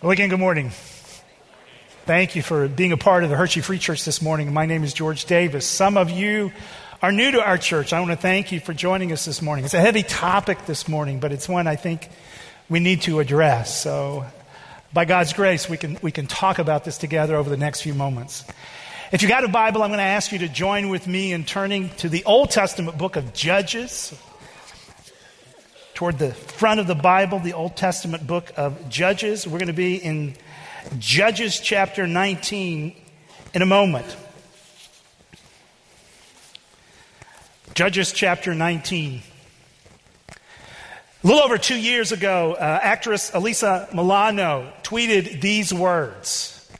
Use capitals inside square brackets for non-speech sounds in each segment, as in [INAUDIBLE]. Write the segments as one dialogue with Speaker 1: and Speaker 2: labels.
Speaker 1: Well, again, good morning. Thank you for being a part of the Hershey Free Church this morning. My name is George Davis. Some of you are new to our church. I want to thank you for joining us this morning. It's a heavy topic this morning, but it's one I think we need to address. So, by God's grace, we can, we can talk about this together over the next few moments. If you got a Bible, I'm going to ask you to join with me in turning to the Old Testament book of Judges toward the front of the Bible, the Old Testament book of Judges. We're going to be in Judges chapter 19 in a moment. Judges chapter 19. A little over two years ago, uh, actress Alyssa Milano tweeted these words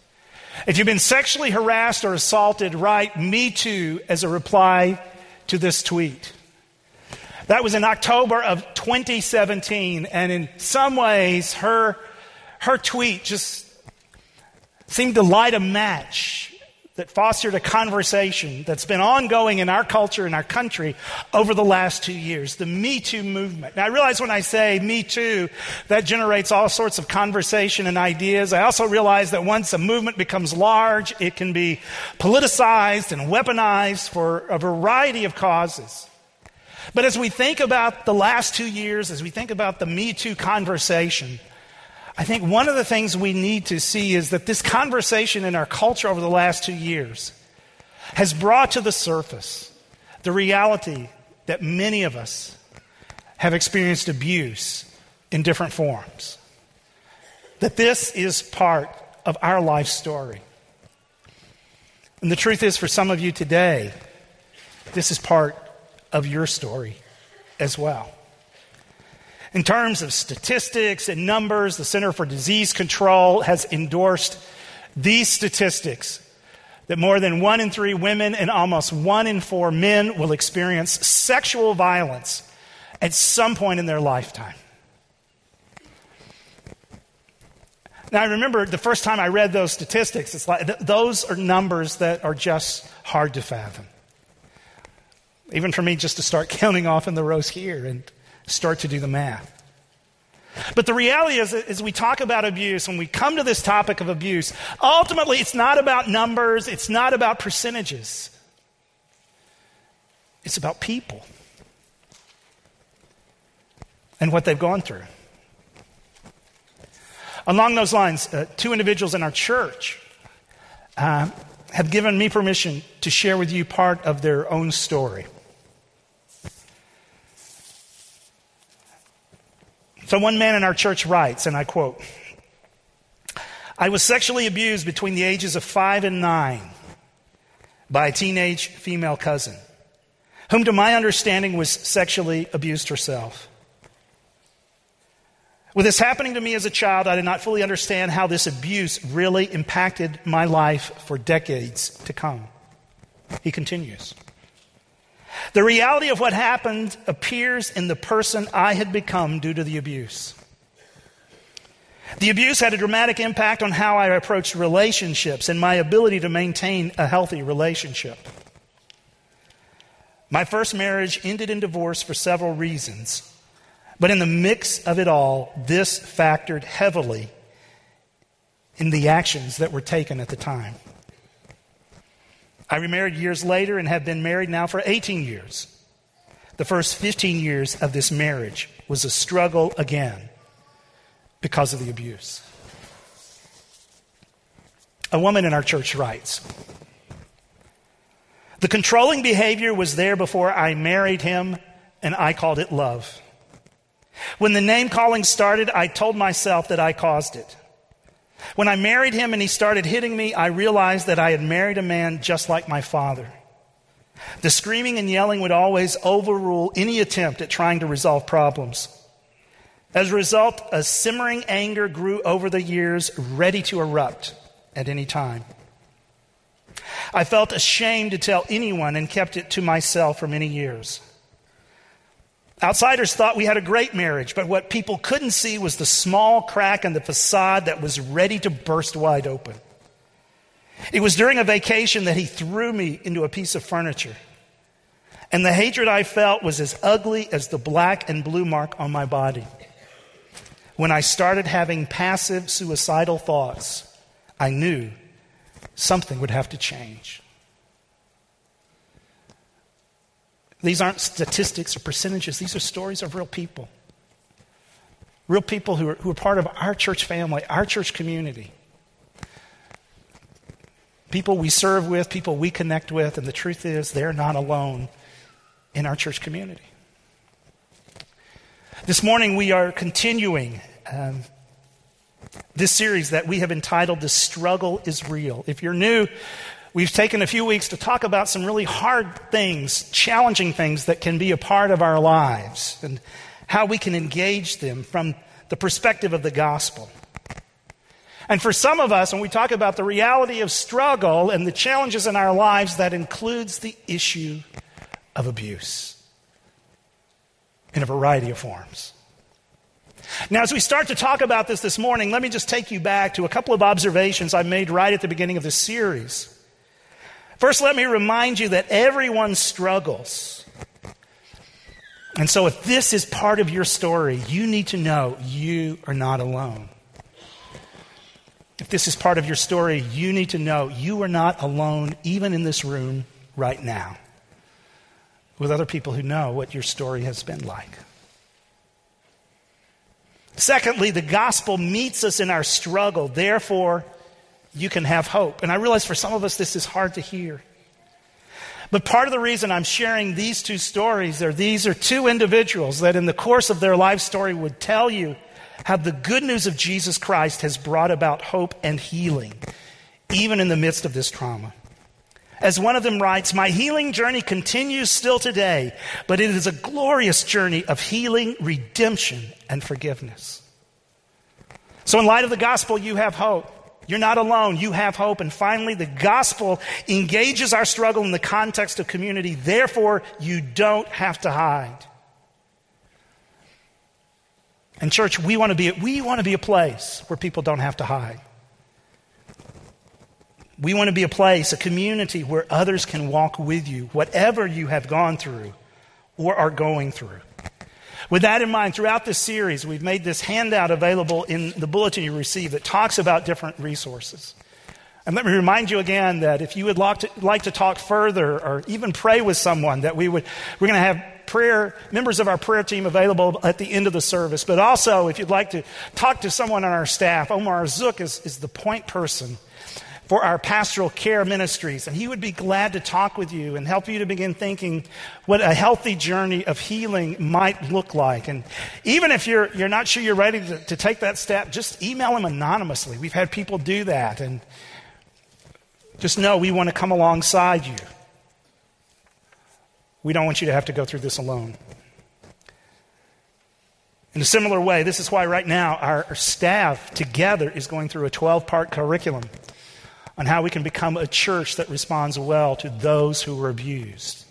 Speaker 1: If you've been sexually harassed or assaulted, write me too as a reply to this tweet. That was in October of 2017, and in some ways, her, her tweet just seemed to light a match that fostered a conversation that's been ongoing in our culture and our country over the last two years the Me Too movement. Now, I realize when I say Me Too, that generates all sorts of conversation and ideas. I also realize that once a movement becomes large, it can be politicized and weaponized for a variety of causes. But as we think about the last two years, as we think about the Me Too conversation, I think one of the things we need to see is that this conversation in our culture over the last two years has brought to the surface the reality that many of us have experienced abuse in different forms. That this is part of our life story. And the truth is, for some of you today, this is part of your story as well. In terms of statistics and numbers, the Center for Disease Control has endorsed these statistics that more than one in three women and almost one in four men will experience sexual violence at some point in their lifetime. Now, I remember the first time I read those statistics, it's like th- those are numbers that are just hard to fathom. Even for me, just to start [LAUGHS] counting off in the rows here and start to do the math. But the reality is, as we talk about abuse, when we come to this topic of abuse, ultimately it's not about numbers, it's not about percentages, it's about people and what they've gone through. Along those lines, uh, two individuals in our church uh, have given me permission to share with you part of their own story. So one man in our church writes, and I quote, I was sexually abused between the ages of five and nine by a teenage female cousin, whom, to my understanding, was sexually abused herself. With this happening to me as a child, I did not fully understand how this abuse really impacted my life for decades to come. He continues. The reality of what happened appears in the person I had become due to the abuse. The abuse had a dramatic impact on how I approached relationships and my ability to maintain a healthy relationship. My first marriage ended in divorce for several reasons, but in the mix of it all, this factored heavily in the actions that were taken at the time. I remarried years later and have been married now for 18 years. The first 15 years of this marriage was a struggle again because of the abuse. A woman in our church writes The controlling behavior was there before I married him, and I called it love. When the name calling started, I told myself that I caused it. When I married him and he started hitting me, I realized that I had married a man just like my father. The screaming and yelling would always overrule any attempt at trying to resolve problems. As a result, a simmering anger grew over the years, ready to erupt at any time. I felt ashamed to tell anyone and kept it to myself for many years. Outsiders thought we had a great marriage, but what people couldn't see was the small crack in the facade that was ready to burst wide open. It was during a vacation that he threw me into a piece of furniture. And the hatred I felt was as ugly as the black and blue mark on my body. when I started having passive suicidal thoughts, I knew something would have to change. These aren't statistics or percentages, these are stories of real people. Real people who are, who are part of our church family, our church community. People we serve with, people we connect with, and the truth is, they're not alone in our church community. This morning, we are continuing um, this series that we have entitled The Struggle is Real. If you're new, we've taken a few weeks to talk about some really hard things, challenging things that can be a part of our lives, and how we can engage them from the perspective of the gospel. And for some of us, when we talk about the reality of struggle and the challenges in our lives, that includes the issue of abuse in a variety of forms. Now, as we start to talk about this this morning, let me just take you back to a couple of observations I made right at the beginning of this series. First, let me remind you that everyone struggles. And so, if this is part of your story, you need to know you are not alone. If this is part of your story, you need to know you are not alone, even in this room right now, with other people who know what your story has been like. Secondly, the gospel meets us in our struggle. Therefore, you can have hope. And I realize for some of us this is hard to hear. But part of the reason I'm sharing these two stories are these are two individuals that in the course of their life story would tell you how the good news of Jesus Christ has brought about hope and healing, even in the midst of this trauma. As one of them writes, My healing journey continues still today, but it is a glorious journey of healing, redemption, and forgiveness. So, in light of the gospel, you have hope. You're not alone. You have hope. And finally, the gospel engages our struggle in the context of community. Therefore, you don't have to hide. And, church, we want to be, we want to be a place where people don't have to hide. We want to be a place, a community where others can walk with you, whatever you have gone through or are going through. With that in mind, throughout this series, we've made this handout available in the bulletin you receive that talks about different resources. And let me remind you again that if you would like to, like to talk further or even pray with someone, that we would, we're going to have prayer, members of our prayer team available at the end of the service. But also, if you'd like to talk to someone on our staff, Omar Zook is, is the point person for our pastoral care ministries. And he would be glad to talk with you and help you to begin thinking what a healthy journey of healing might look like. And even if you're, you're not sure you're ready to, to take that step, just email him anonymously. We've had people do that. And just know we want to come alongside you. We don't want you to have to go through this alone. In a similar way, this is why right now our staff together is going through a 12 part curriculum on how we can become a church that responds well to those who were abused.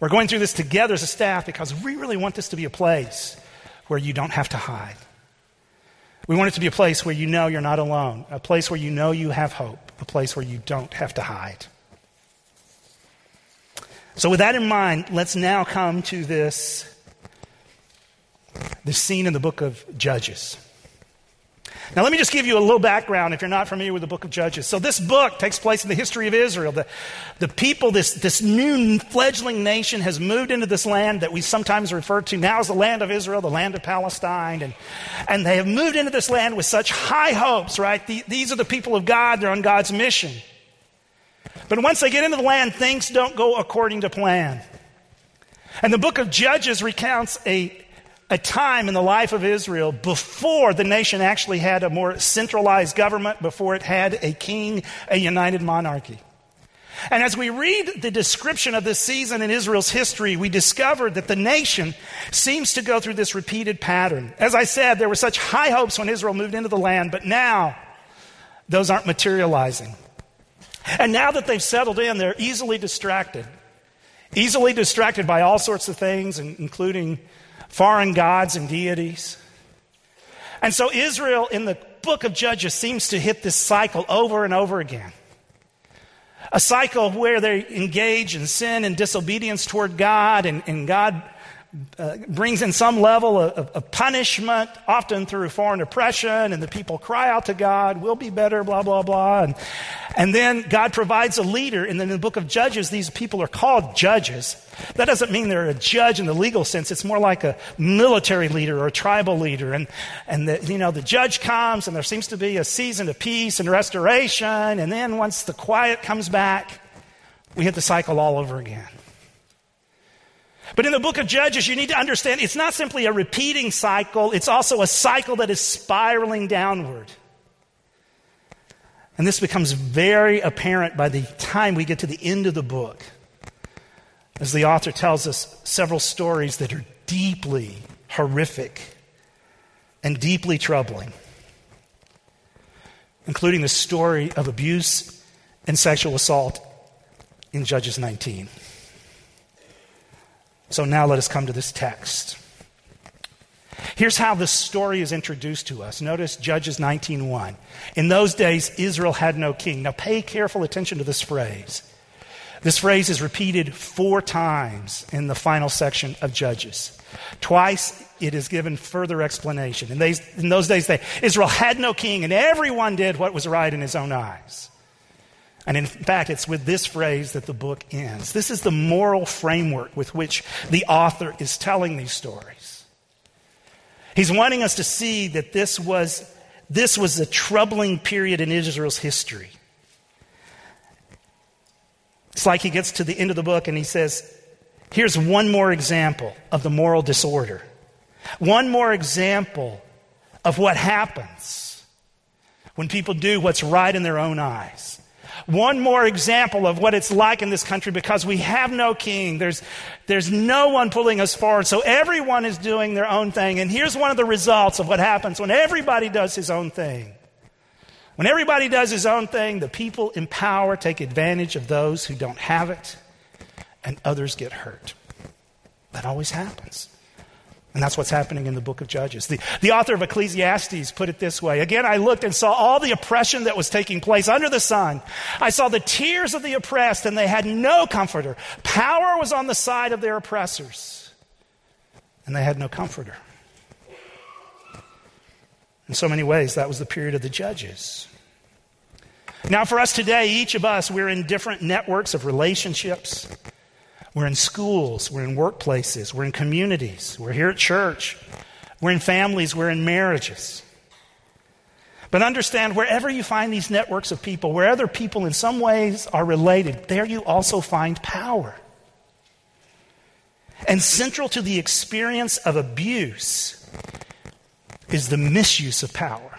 Speaker 1: We're going through this together as a staff because we really want this to be a place where you don't have to hide. We want it to be a place where you know you're not alone, a place where you know you have hope, a place where you don't have to hide. So, with that in mind, let's now come to this, this scene in the book of Judges. Now, let me just give you a little background if you're not familiar with the book of Judges. So, this book takes place in the history of Israel. The, the people, this, this new fledgling nation, has moved into this land that we sometimes refer to now as the land of Israel, the land of Palestine. And, and they have moved into this land with such high hopes, right? The, these are the people of God, they're on God's mission. But once they get into the land, things don't go according to plan. And the book of Judges recounts a a time in the life of Israel before the nation actually had a more centralized government, before it had a king, a united monarchy. And as we read the description of this season in Israel's history, we discover that the nation seems to go through this repeated pattern. As I said, there were such high hopes when Israel moved into the land, but now those aren't materializing. And now that they've settled in, they're easily distracted. Easily distracted by all sorts of things, including foreign gods and deities. And so Israel in the book of Judges seems to hit this cycle over and over again. A cycle where they engage in sin and disobedience toward God, and, and God uh, brings in some level of, of, punishment, often through foreign oppression, and the people cry out to God, we'll be better, blah, blah, blah. And, and then God provides a leader, and then in the book of Judges, these people are called judges. That doesn't mean they're a judge in the legal sense. It's more like a military leader or a tribal leader. And, and the, you know, the judge comes, and there seems to be a season of peace and restoration, and then once the quiet comes back, we hit the cycle all over again. But in the book of Judges, you need to understand it's not simply a repeating cycle, it's also a cycle that is spiraling downward. And this becomes very apparent by the time we get to the end of the book, as the author tells us several stories that are deeply horrific and deeply troubling, including the story of abuse and sexual assault in Judges 19. So now let us come to this text. Here's how this story is introduced to us. Notice Judges 19:1. In those days Israel had no king. Now pay careful attention to this phrase. This phrase is repeated 4 times in the final section of Judges. Twice it is given further explanation. In, these, in those days they, Israel had no king and everyone did what was right in his own eyes. And in fact, it's with this phrase that the book ends. This is the moral framework with which the author is telling these stories. He's wanting us to see that this was, this was a troubling period in Israel's history. It's like he gets to the end of the book and he says, Here's one more example of the moral disorder. One more example of what happens when people do what's right in their own eyes one more example of what it's like in this country because we have no king. There's, there's no one pulling us forward. So everyone is doing their own thing. And here's one of the results of what happens when everybody does his own thing. When everybody does his own thing, the people in power take advantage of those who don't have it, and others get hurt. That always happens. And that's what's happening in the book of Judges. The, the author of Ecclesiastes put it this way. Again, I looked and saw all the oppression that was taking place under the sun. I saw the tears of the oppressed, and they had no comforter. Power was on the side of their oppressors, and they had no comforter. In so many ways, that was the period of the Judges. Now, for us today, each of us, we're in different networks of relationships we're in schools, we're in workplaces, we're in communities, we're here at church, we're in families, we're in marriages. But understand wherever you find these networks of people, where other people in some ways are related, there you also find power. And central to the experience of abuse is the misuse of power.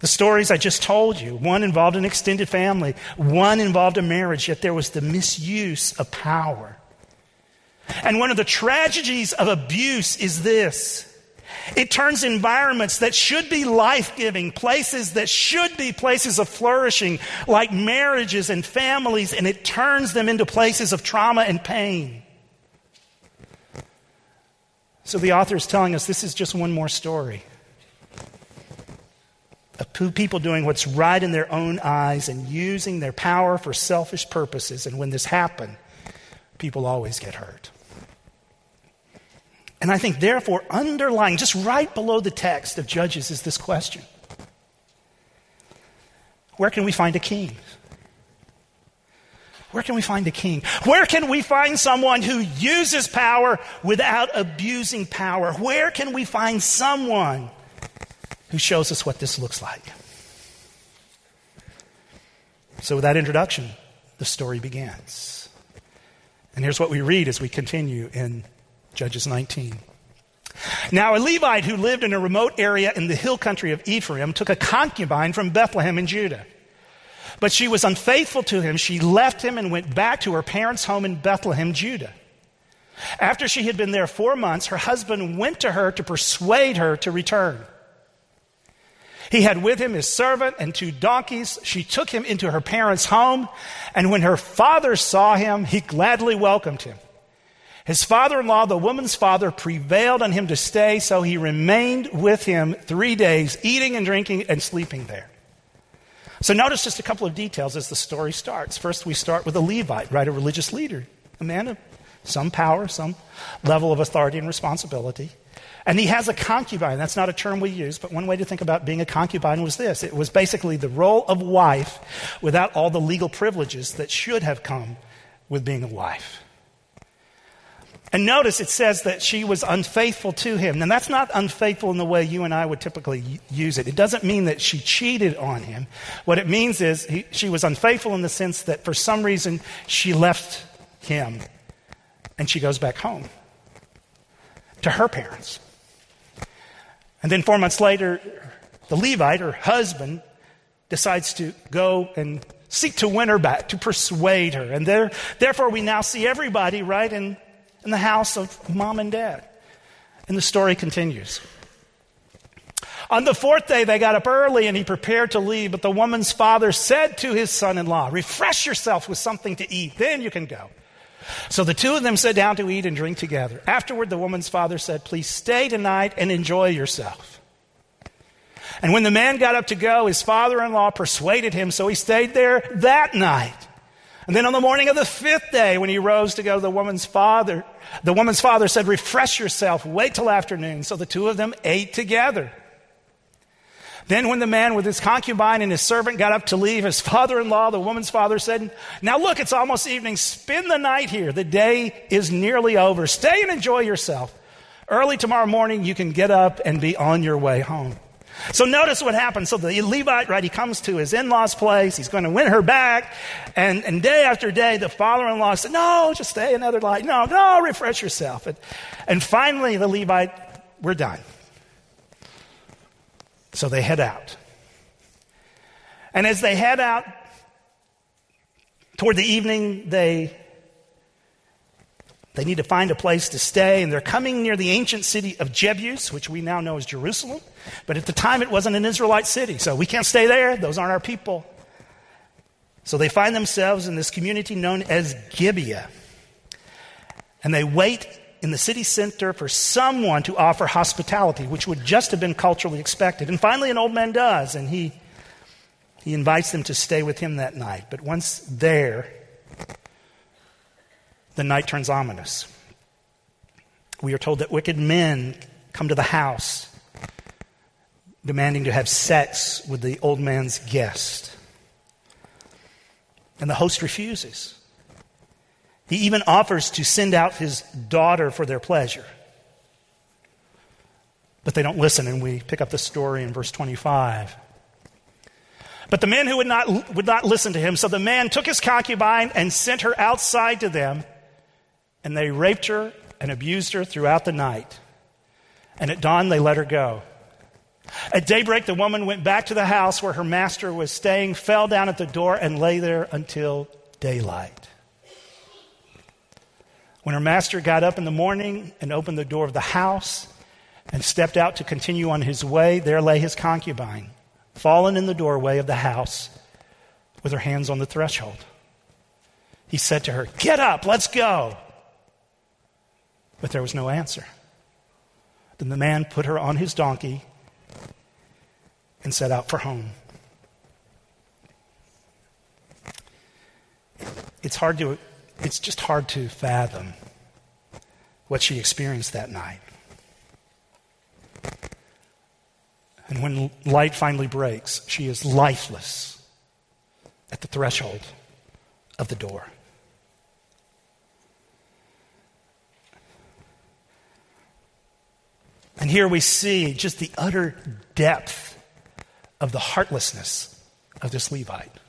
Speaker 1: The stories I just told you one involved an extended family, one involved a marriage, yet there was the misuse of power. And one of the tragedies of abuse is this it turns environments that should be life giving, places that should be places of flourishing, like marriages and families, and it turns them into places of trauma and pain. So the author is telling us this is just one more story of people doing what's right in their own eyes and using their power for selfish purposes. And when this happens, people always get hurt. And I think, therefore, underlying, just right below the text of Judges, is this question Where can we find a king? Where can we find a king? Where can we find someone who uses power without abusing power? Where can we find someone who shows us what this looks like. So, with that introduction, the story begins. And here's what we read as we continue in Judges 19. Now, a Levite who lived in a remote area in the hill country of Ephraim took a concubine from Bethlehem in Judah. But she was unfaithful to him. She left him and went back to her parents' home in Bethlehem, Judah. After she had been there four months, her husband went to her to persuade her to return. He had with him his servant and two donkeys. She took him into her parents' home, and when her father saw him, he gladly welcomed him. His father in law, the woman's father, prevailed on him to stay, so he remained with him three days, eating and drinking and sleeping there. So notice just a couple of details as the story starts. First, we start with a Levite, right? A religious leader, a man of some power, some level of authority and responsibility. And he has a concubine. That's not a term we use, but one way to think about being a concubine was this it was basically the role of wife without all the legal privileges that should have come with being a wife. And notice it says that she was unfaithful to him. And that's not unfaithful in the way you and I would typically use it. It doesn't mean that she cheated on him. What it means is he, she was unfaithful in the sense that for some reason she left him and she goes back home to her parents. And then four months later, the Levite, her husband, decides to go and seek to win her back, to persuade her. And there, therefore, we now see everybody, right, in, in the house of mom and dad. And the story continues. On the fourth day, they got up early and he prepared to leave, but the woman's father said to his son in law, Refresh yourself with something to eat, then you can go. So the two of them sat down to eat and drink together. Afterward, the woman's father said, Please stay tonight and enjoy yourself. And when the man got up to go, his father in law persuaded him, so he stayed there that night. And then on the morning of the fifth day, when he rose to go, to the woman's father, the woman's father said, Refresh yourself, wait till afternoon. So the two of them ate together. Then, when the man with his concubine and his servant got up to leave, his father in law, the woman's father, said, Now look, it's almost evening. Spend the night here. The day is nearly over. Stay and enjoy yourself. Early tomorrow morning, you can get up and be on your way home. So notice what happens. So the Levite, right, he comes to his in-law's place. He's going to win her back. And, and day after day, the father-in-law said, no, just stay another night. No, no, refresh yourself. And, and finally, the Levite, we're done. So they head out. And as they head out, toward the evening, they, they need to find a place to stay, and they're coming near the ancient city of Jebus, which we now know as Jerusalem. But at the time, it wasn't an Israelite city, so we can't stay there. Those aren't our people. So they find themselves in this community known as Gibeah. And they wait in the city center for someone to offer hospitality, which would just have been culturally expected. And finally, an old man does, and he, he invites them to stay with him that night. But once there, the night turns ominous. We are told that wicked men come to the house demanding to have sex with the old man's guest. And the host refuses. He even offers to send out his daughter for their pleasure. But they don't listen, and we pick up the story in verse 25. But the men who would not, would not listen to him, so the man took his concubine and sent her outside to them, and they raped her and abused her throughout the night. And at dawn, they let her go. At daybreak, the woman went back to the house where her master was staying, fell down at the door, and lay there until daylight. When her master got up in the morning and opened the door of the house and stepped out to continue on his way, there lay his concubine, fallen in the doorway of the house with her hands on the threshold. He said to her, Get up, let's go. But there was no answer. Then the man put her on his donkey and set out for home. It's hard to it's just hard to fathom what she experienced that night. And when light finally breaks, she is lifeless at the threshold of the door. And here we see just the utter depth of the heartlessness of this Levite.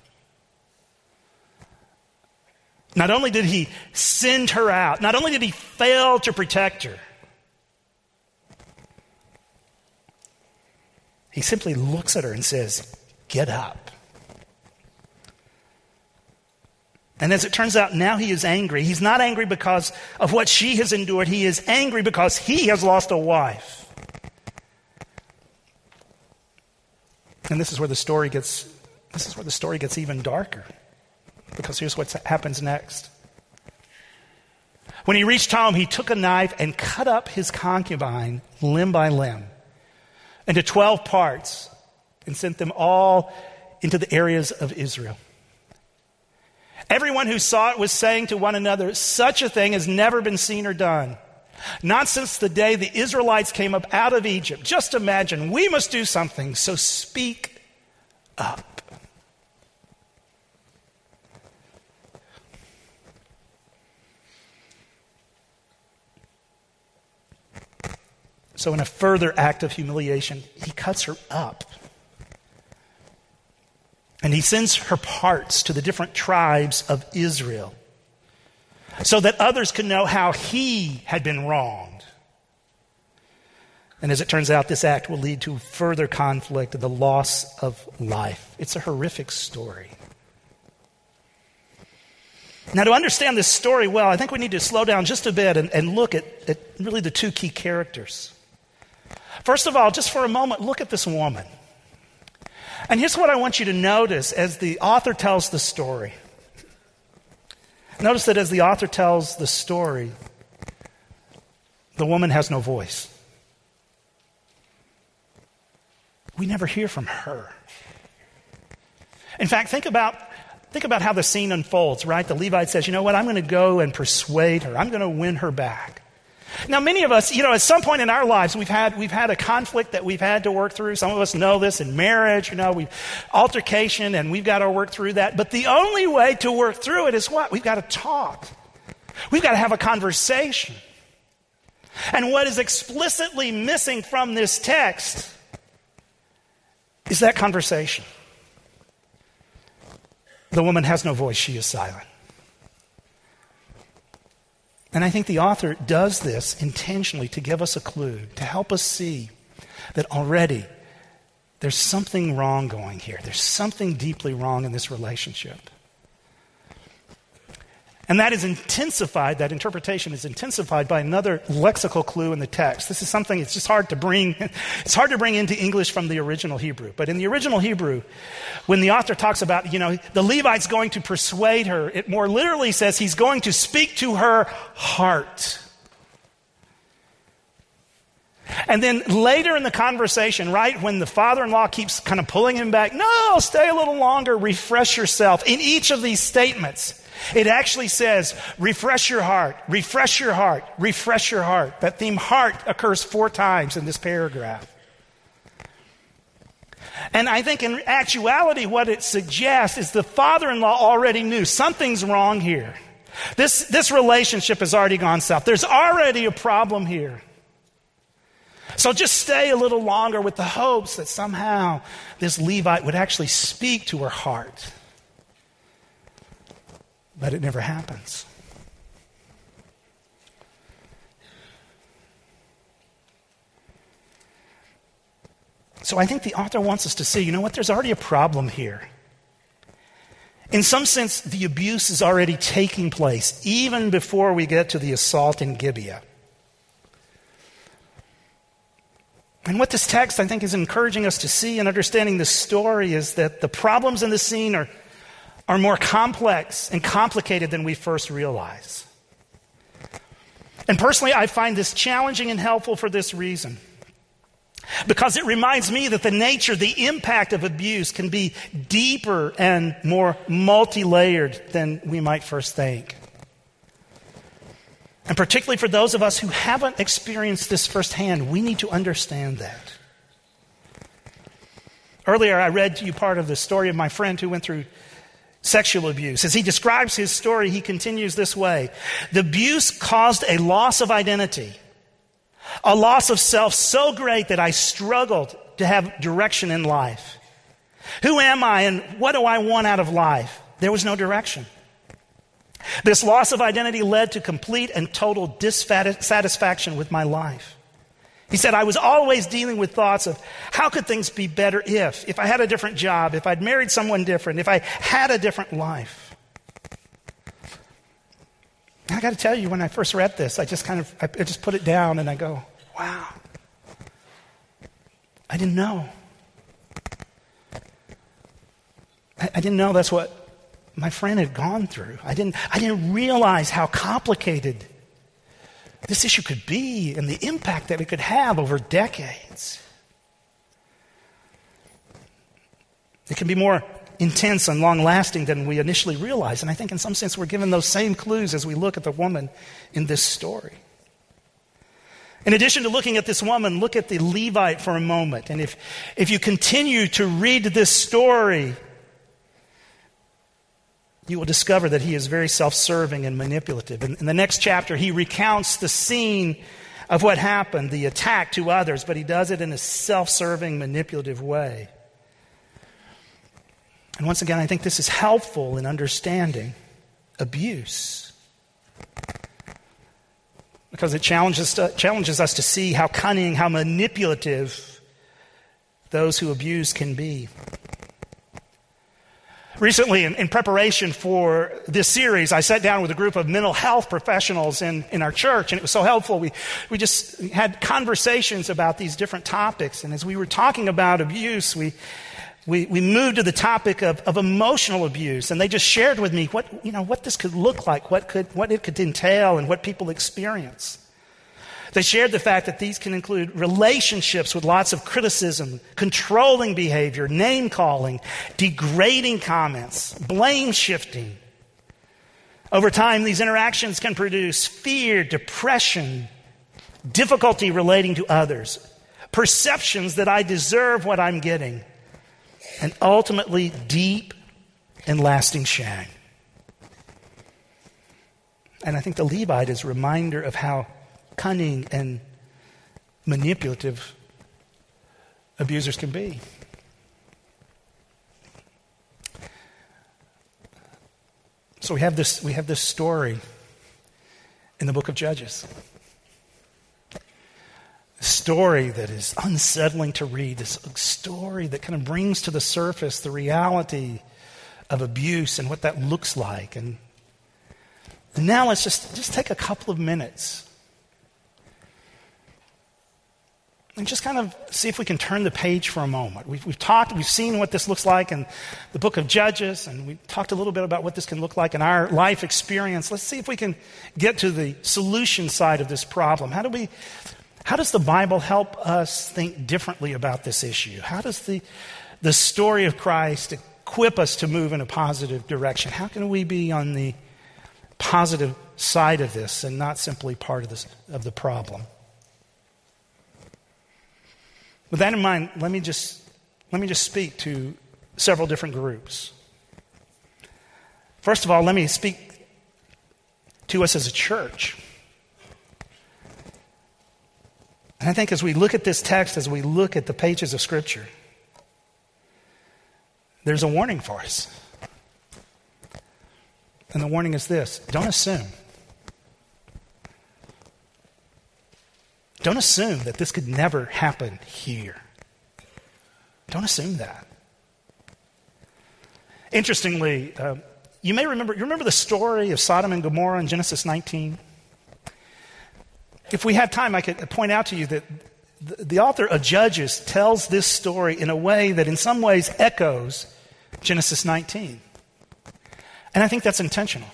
Speaker 1: Not only did he send her out, not only did he fail to protect her, he simply looks at her and says, Get up. And as it turns out, now he is angry. He's not angry because of what she has endured. He is angry because he has lost a wife. And this is where the story gets this is where the story gets even darker. Because here's what happens next. When he reached home, he took a knife and cut up his concubine limb by limb into 12 parts and sent them all into the areas of Israel. Everyone who saw it was saying to one another, Such a thing has never been seen or done. Not since the day the Israelites came up out of Egypt. Just imagine, we must do something, so speak up. So, in a further act of humiliation, he cuts her up. And he sends her parts to the different tribes of Israel so that others could know how he had been wronged. And as it turns out, this act will lead to further conflict and the loss of life. It's a horrific story. Now, to understand this story well, I think we need to slow down just a bit and, and look at, at really the two key characters. First of all, just for a moment, look at this woman. And here's what I want you to notice as the author tells the story. Notice that as the author tells the story, the woman has no voice. We never hear from her. In fact, think about, think about how the scene unfolds, right? The Levite says, You know what? I'm going to go and persuade her, I'm going to win her back. Now, many of us, you know, at some point in our lives, we've had, we've had a conflict that we've had to work through. Some of us know this in marriage, you know, we've altercation and we've got to work through that. But the only way to work through it is what? We've got to talk. We've got to have a conversation. And what is explicitly missing from this text is that conversation. The woman has no voice, she is silent. And I think the author does this intentionally to give us a clue, to help us see that already there's something wrong going here. There's something deeply wrong in this relationship. And that is intensified, that interpretation is intensified by another lexical clue in the text. This is something it's just hard to bring, [LAUGHS] it's hard to bring into English from the original Hebrew. But in the original Hebrew, when the author talks about, you know, the Levite's going to persuade her, it more literally says he's going to speak to her heart. And then later in the conversation, right, when the father in law keeps kind of pulling him back, no, stay a little longer, refresh yourself. In each of these statements, it actually says, refresh your heart, refresh your heart, refresh your heart. That theme heart occurs four times in this paragraph. And I think in actuality, what it suggests is the father in law already knew something's wrong here. This, this relationship has already gone south. There's already a problem here. So just stay a little longer with the hopes that somehow this Levite would actually speak to her heart but it never happens. So I think the author wants us to see you know what? There's already a problem here. In some sense, the abuse is already taking place, even before we get to the assault in Gibeah. And what this text, I think, is encouraging us to see and understanding this story is that the problems in the scene are are more complex and complicated than we first realize. And personally, I find this challenging and helpful for this reason. Because it reminds me that the nature, the impact of abuse can be deeper and more multi layered than we might first think. And particularly for those of us who haven't experienced this firsthand, we need to understand that. Earlier, I read to you part of the story of my friend who went through sexual abuse. As he describes his story, he continues this way The abuse caused a loss of identity, a loss of self so great that I struggled to have direction in life. Who am I and what do I want out of life? There was no direction. This loss of identity led to complete and total dissatisfaction with my life. He said, I was always dealing with thoughts of how could things be better if, if I had a different job, if I'd married someone different, if I had a different life. I got to tell you, when I first read this, I just kind of, I just put it down and I go, wow, I didn't know. I, I didn't know that's what my friend had gone through. I didn't, I didn't realize how complicated this issue could be and the impact that it could have over decades. It can be more intense and long lasting than we initially realize. And I think in some sense we're given those same clues as we look at the woman in this story. In addition to looking at this woman, look at the Levite for a moment. And if, if you continue to read this story, you will discover that he is very self serving and manipulative. In, in, the next chapter, he recounts the scene of what happened, the attack to others, but he does it in a self serving, manipulative way. And once again, I think this is helpful in understanding abuse because it challenges, to, challenges us to see how cunning, how manipulative those who abuse can be. Recently, in, in, preparation for this series, I sat down with a group of mental health professionals in, in our church, and it was so helpful. We, we just had conversations about these different topics. And as we were talking about abuse, we, we, we moved to the topic of, of emotional abuse, and they just shared with me what, you know, what this could look like, what, could, what it could entail, and what people experience. They shared the fact that these can include relationships with lots of criticism, controlling behavior, name calling, degrading comments, blame shifting. Over time, these interactions can produce fear, depression, difficulty relating to others, perceptions that I deserve what I'm getting, and ultimately deep and lasting shame. And I think the Levite is a reminder of how cunning and manipulative abusers can be. So we have this, we have this story in the book of Judges. A story that is unsettling to read, this story that kind of brings to the surface the reality of abuse and what that looks like. And, and now let's just, just take a couple of minutes and just kind of see if we can turn the page for a moment. We've, we've, talked, we've seen what this looks like in the book of Judges, and we talked a little bit about what this can look like in our life experience. Let's see if we can get to the solution side of this problem. How do we, how does the Bible help us think differently about this issue? How does the, the story of Christ equip us to move in a positive direction? How can we be on the positive side of this and not simply part of, this, of the problem? With that in mind, let me just, let me just speak to several different groups. First of all, let me speak to us as a church. And I think as we look at this text, as we look at the pages of Scripture, there's a warning for us. And the warning is this don't assume. Don't assume that this could never happen here. Don't assume that. Interestingly, uh, you may remember, you remember the story of Sodom and Gomorrah in Genesis 19? If we had time, I could point out to you that the, the author of Judges tells this story in a way that in some ways echoes Genesis 19. And I think that's intentional.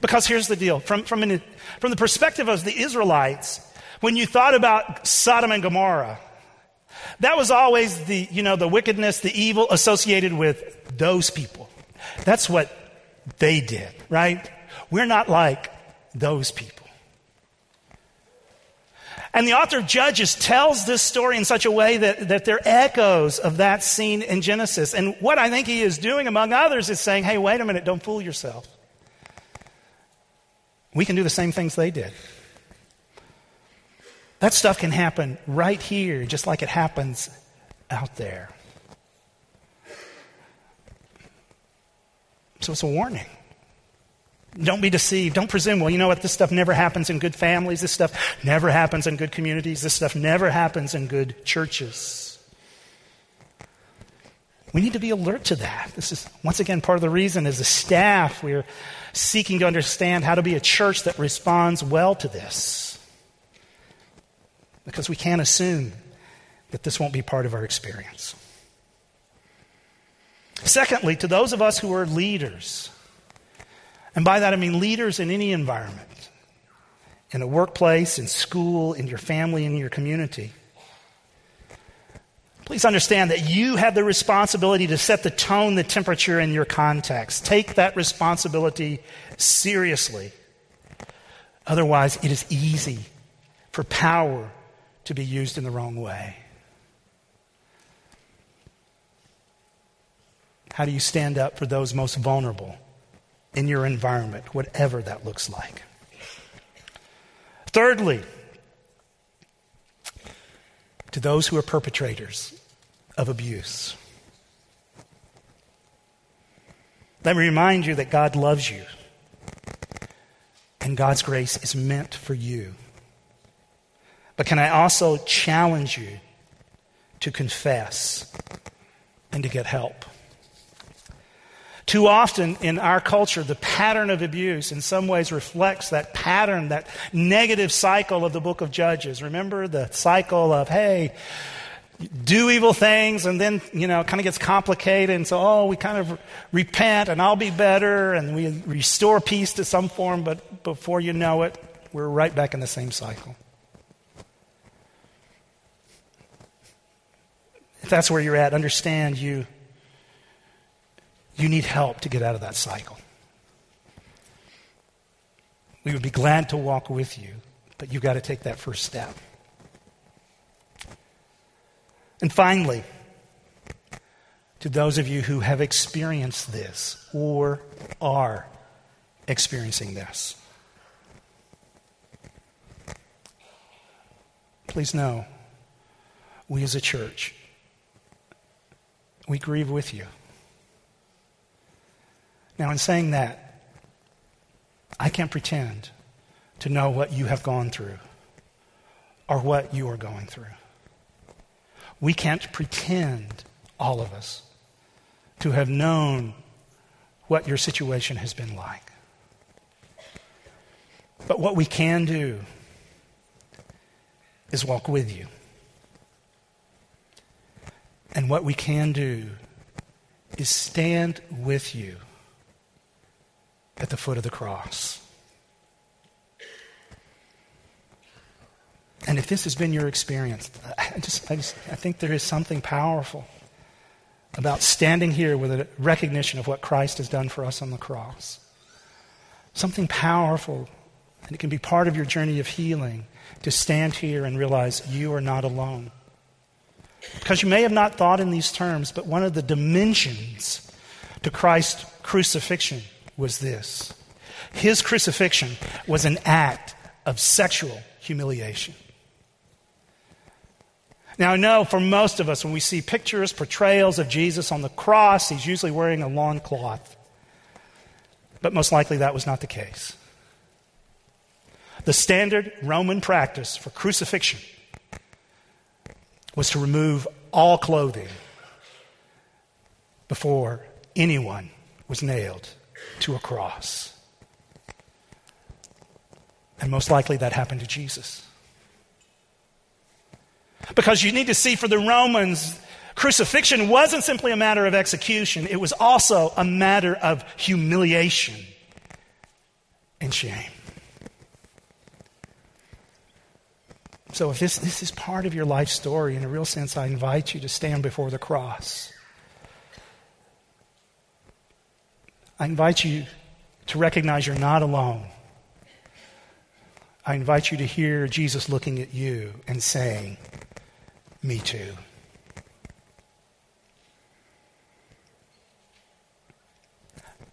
Speaker 1: Because here's the deal from, from, an, from the perspective of the Israelites, when you thought about Sodom and Gomorrah, that was always the, you know, the wickedness, the evil associated with those people. That's what they did, right? We're not like those people. And the author of Judges tells this story in such a way that, that there are echoes of that scene in Genesis. And what I think he is doing, among others, is saying, hey, wait a minute, don't fool yourself. We can do the same things they did. That stuff can happen right here, just like it happens out there. So it's a warning. Don't be deceived. Don't presume, well, you know what? This stuff never happens in good families. This stuff never happens in good communities. This stuff never happens in good churches. We need to be alert to that. This is, once again, part of the reason as a staff we're seeking to understand how to be a church that responds well to this because we can't assume that this won't be part of our experience. Secondly, to those of us who are leaders, and by that I mean leaders in any environment, in a workplace, in school, in your family, in your community, Please understand that you have the responsibility to set the tone, the temperature in your context. Take that responsibility seriously. Otherwise, it is easy for power to be used in the wrong way. How do you stand up for those most vulnerable in your environment, whatever that looks like? Thirdly, to those who are perpetrators of abuse. Let me remind you that God loves you and God's grace is meant for you. But can I also challenge you to confess and to get help? Too often in our culture, the pattern of abuse in some ways reflects that pattern, that negative cycle of the book of Judges. Remember the cycle of, hey, do evil things and then, you know, it kind of gets complicated. And so, oh, we kind of repent and I'll be better and we restore peace to some form, but before you know it, we're right back in the same cycle. If that's where you're at, understand you you need help to get out of that cycle. We would be glad to walk with you, but you've got to take that first step. And finally, to those of you who have experienced this or are experiencing this, please know we as a church, we grieve with you. Now, in saying that, I can't pretend to know what you have gone through or what you are going through. We can't pretend, all of us, to have known what your situation has been like. But what we can do is walk with you. And what we can do is stand with you at the foot of the cross. And if this has been your experience, I just, I just I think there is something powerful about standing here with a recognition of what Christ has done for us on the cross. Something powerful, and it can be part of your journey of healing to stand here and realize you are not alone. Because you may have not thought in these terms, but one of the dimensions to Christ's crucifixion was this His crucifixion was an act of sexual humiliation. Now, I know for most of us, when we see pictures, portrayals of Jesus on the cross, he's usually wearing a loin cloth. But most likely that was not the case. The standard Roman practice for crucifixion was to remove all clothing before anyone was nailed to a cross. And most likely that happened to Jesus. Because you need to see for the Romans, crucifixion wasn't simply a matter of execution, it was also a matter of humiliation and shame. So, if this, this is part of your life story, in a real sense, I invite you to stand before the cross. I invite you to recognize you're not alone. I invite you to hear Jesus looking at you and saying, Me too.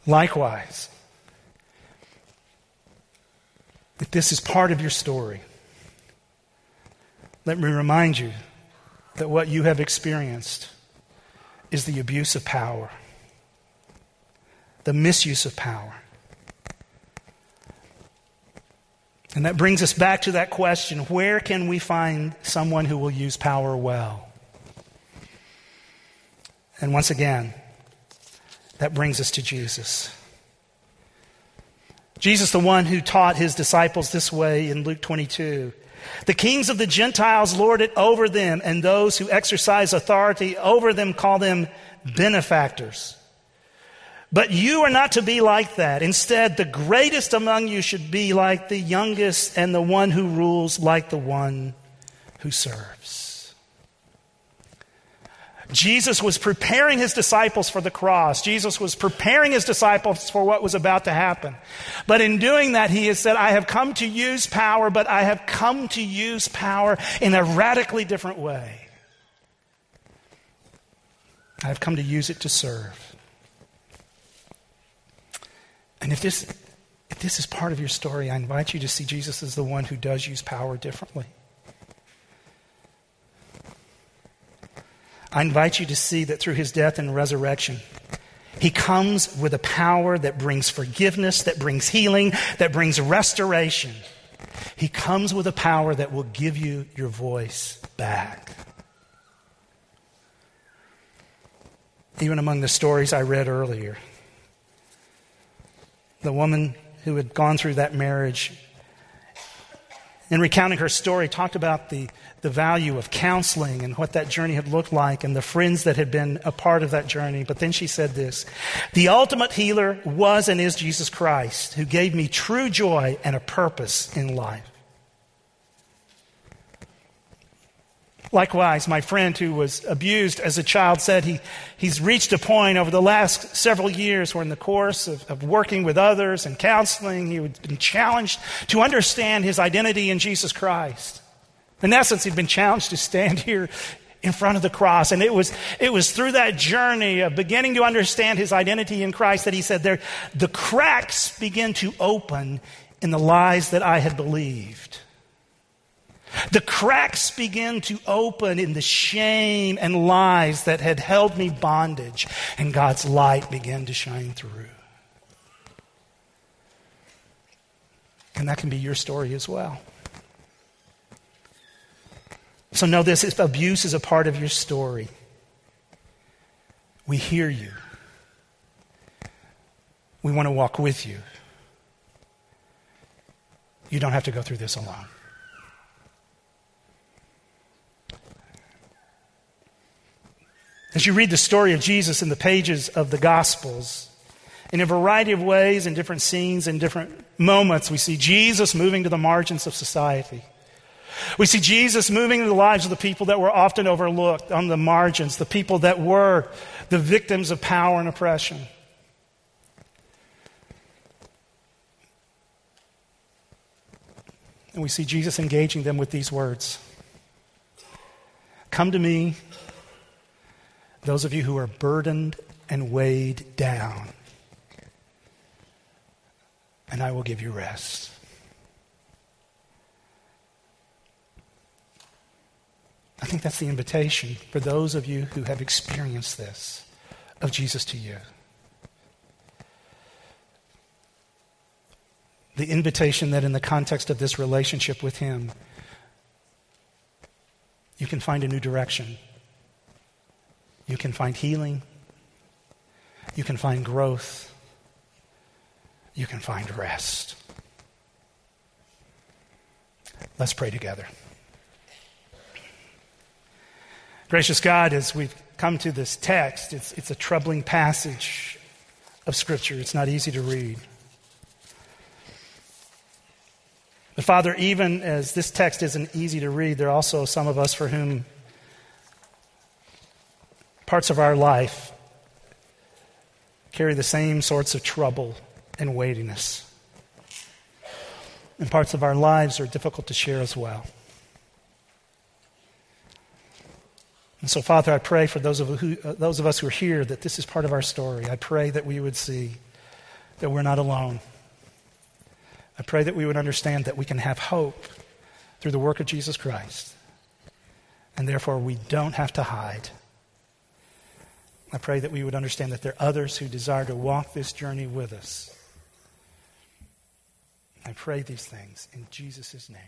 Speaker 1: Likewise, if this is part of your story, let me remind you that what you have experienced is the abuse of power, the misuse of power. And that brings us back to that question where can we find someone who will use power well? And once again, that brings us to Jesus. Jesus, the one who taught his disciples this way in Luke 22. The kings of the Gentiles lord it over them, and those who exercise authority over them call them benefactors. But you are not to be like that. Instead, the greatest among you should be like the youngest, and the one who rules like the one who serves. Jesus was preparing his disciples for the cross. Jesus was preparing his disciples for what was about to happen. But in doing that, he has said, I have come to use power, but I have come to use power in a radically different way. I have come to use it to serve. And if this, if this is part of your story, I invite you to see Jesus as the one who does use power differently. I invite you to see that through his death and resurrection, he comes with a power that brings forgiveness, that brings healing, that brings restoration. He comes with a power that will give you your voice back. Even among the stories I read earlier, the woman who had gone through that marriage, in recounting her story, talked about the the value of counseling and what that journey had looked like and the friends that had been a part of that journey. But then she said this The ultimate healer was and is Jesus Christ, who gave me true joy and a purpose in life. Likewise, my friend who was abused as a child said he, he's reached a point over the last several years where, in the course of, of working with others and counseling, he had been challenged to understand his identity in Jesus Christ. In essence, he'd been challenged to stand here in front of the cross. And it was, it was through that journey of beginning to understand his identity in Christ that he said there, the cracks begin to open in the lies that I had believed. The cracks begin to open in the shame and lies that had held me bondage, and God's light began to shine through. And that can be your story as well. So know this if abuse is a part of your story, we hear you. We want to walk with you. You don't have to go through this alone. As you read the story of Jesus in the pages of the Gospels, in a variety of ways, in different scenes, in different moments, we see Jesus moving to the margins of society. We see Jesus moving in the lives of the people that were often overlooked on the margins, the people that were the victims of power and oppression. And we see Jesus engaging them with these words Come to me, those of you who are burdened and weighed down, and I will give you rest. I think that's the invitation for those of you who have experienced this of Jesus to you. The invitation that, in the context of this relationship with Him, you can find a new direction. You can find healing. You can find growth. You can find rest. Let's pray together. Gracious God, as we've come to this text, it's, it's a troubling passage of Scripture. It's not easy to read. But Father, even as this text isn't easy to read, there are also some of us for whom parts of our life carry the same sorts of trouble and weightiness. And parts of our lives are difficult to share as well. And so, Father, I pray for those of, who, uh, those of us who are here that this is part of our story. I pray that we would see that we're not alone. I pray that we would understand that we can have hope through the work of Jesus Christ. And therefore, we don't have to hide. I pray that we would understand that there are others who desire to walk this journey with us. I pray these things in Jesus' name.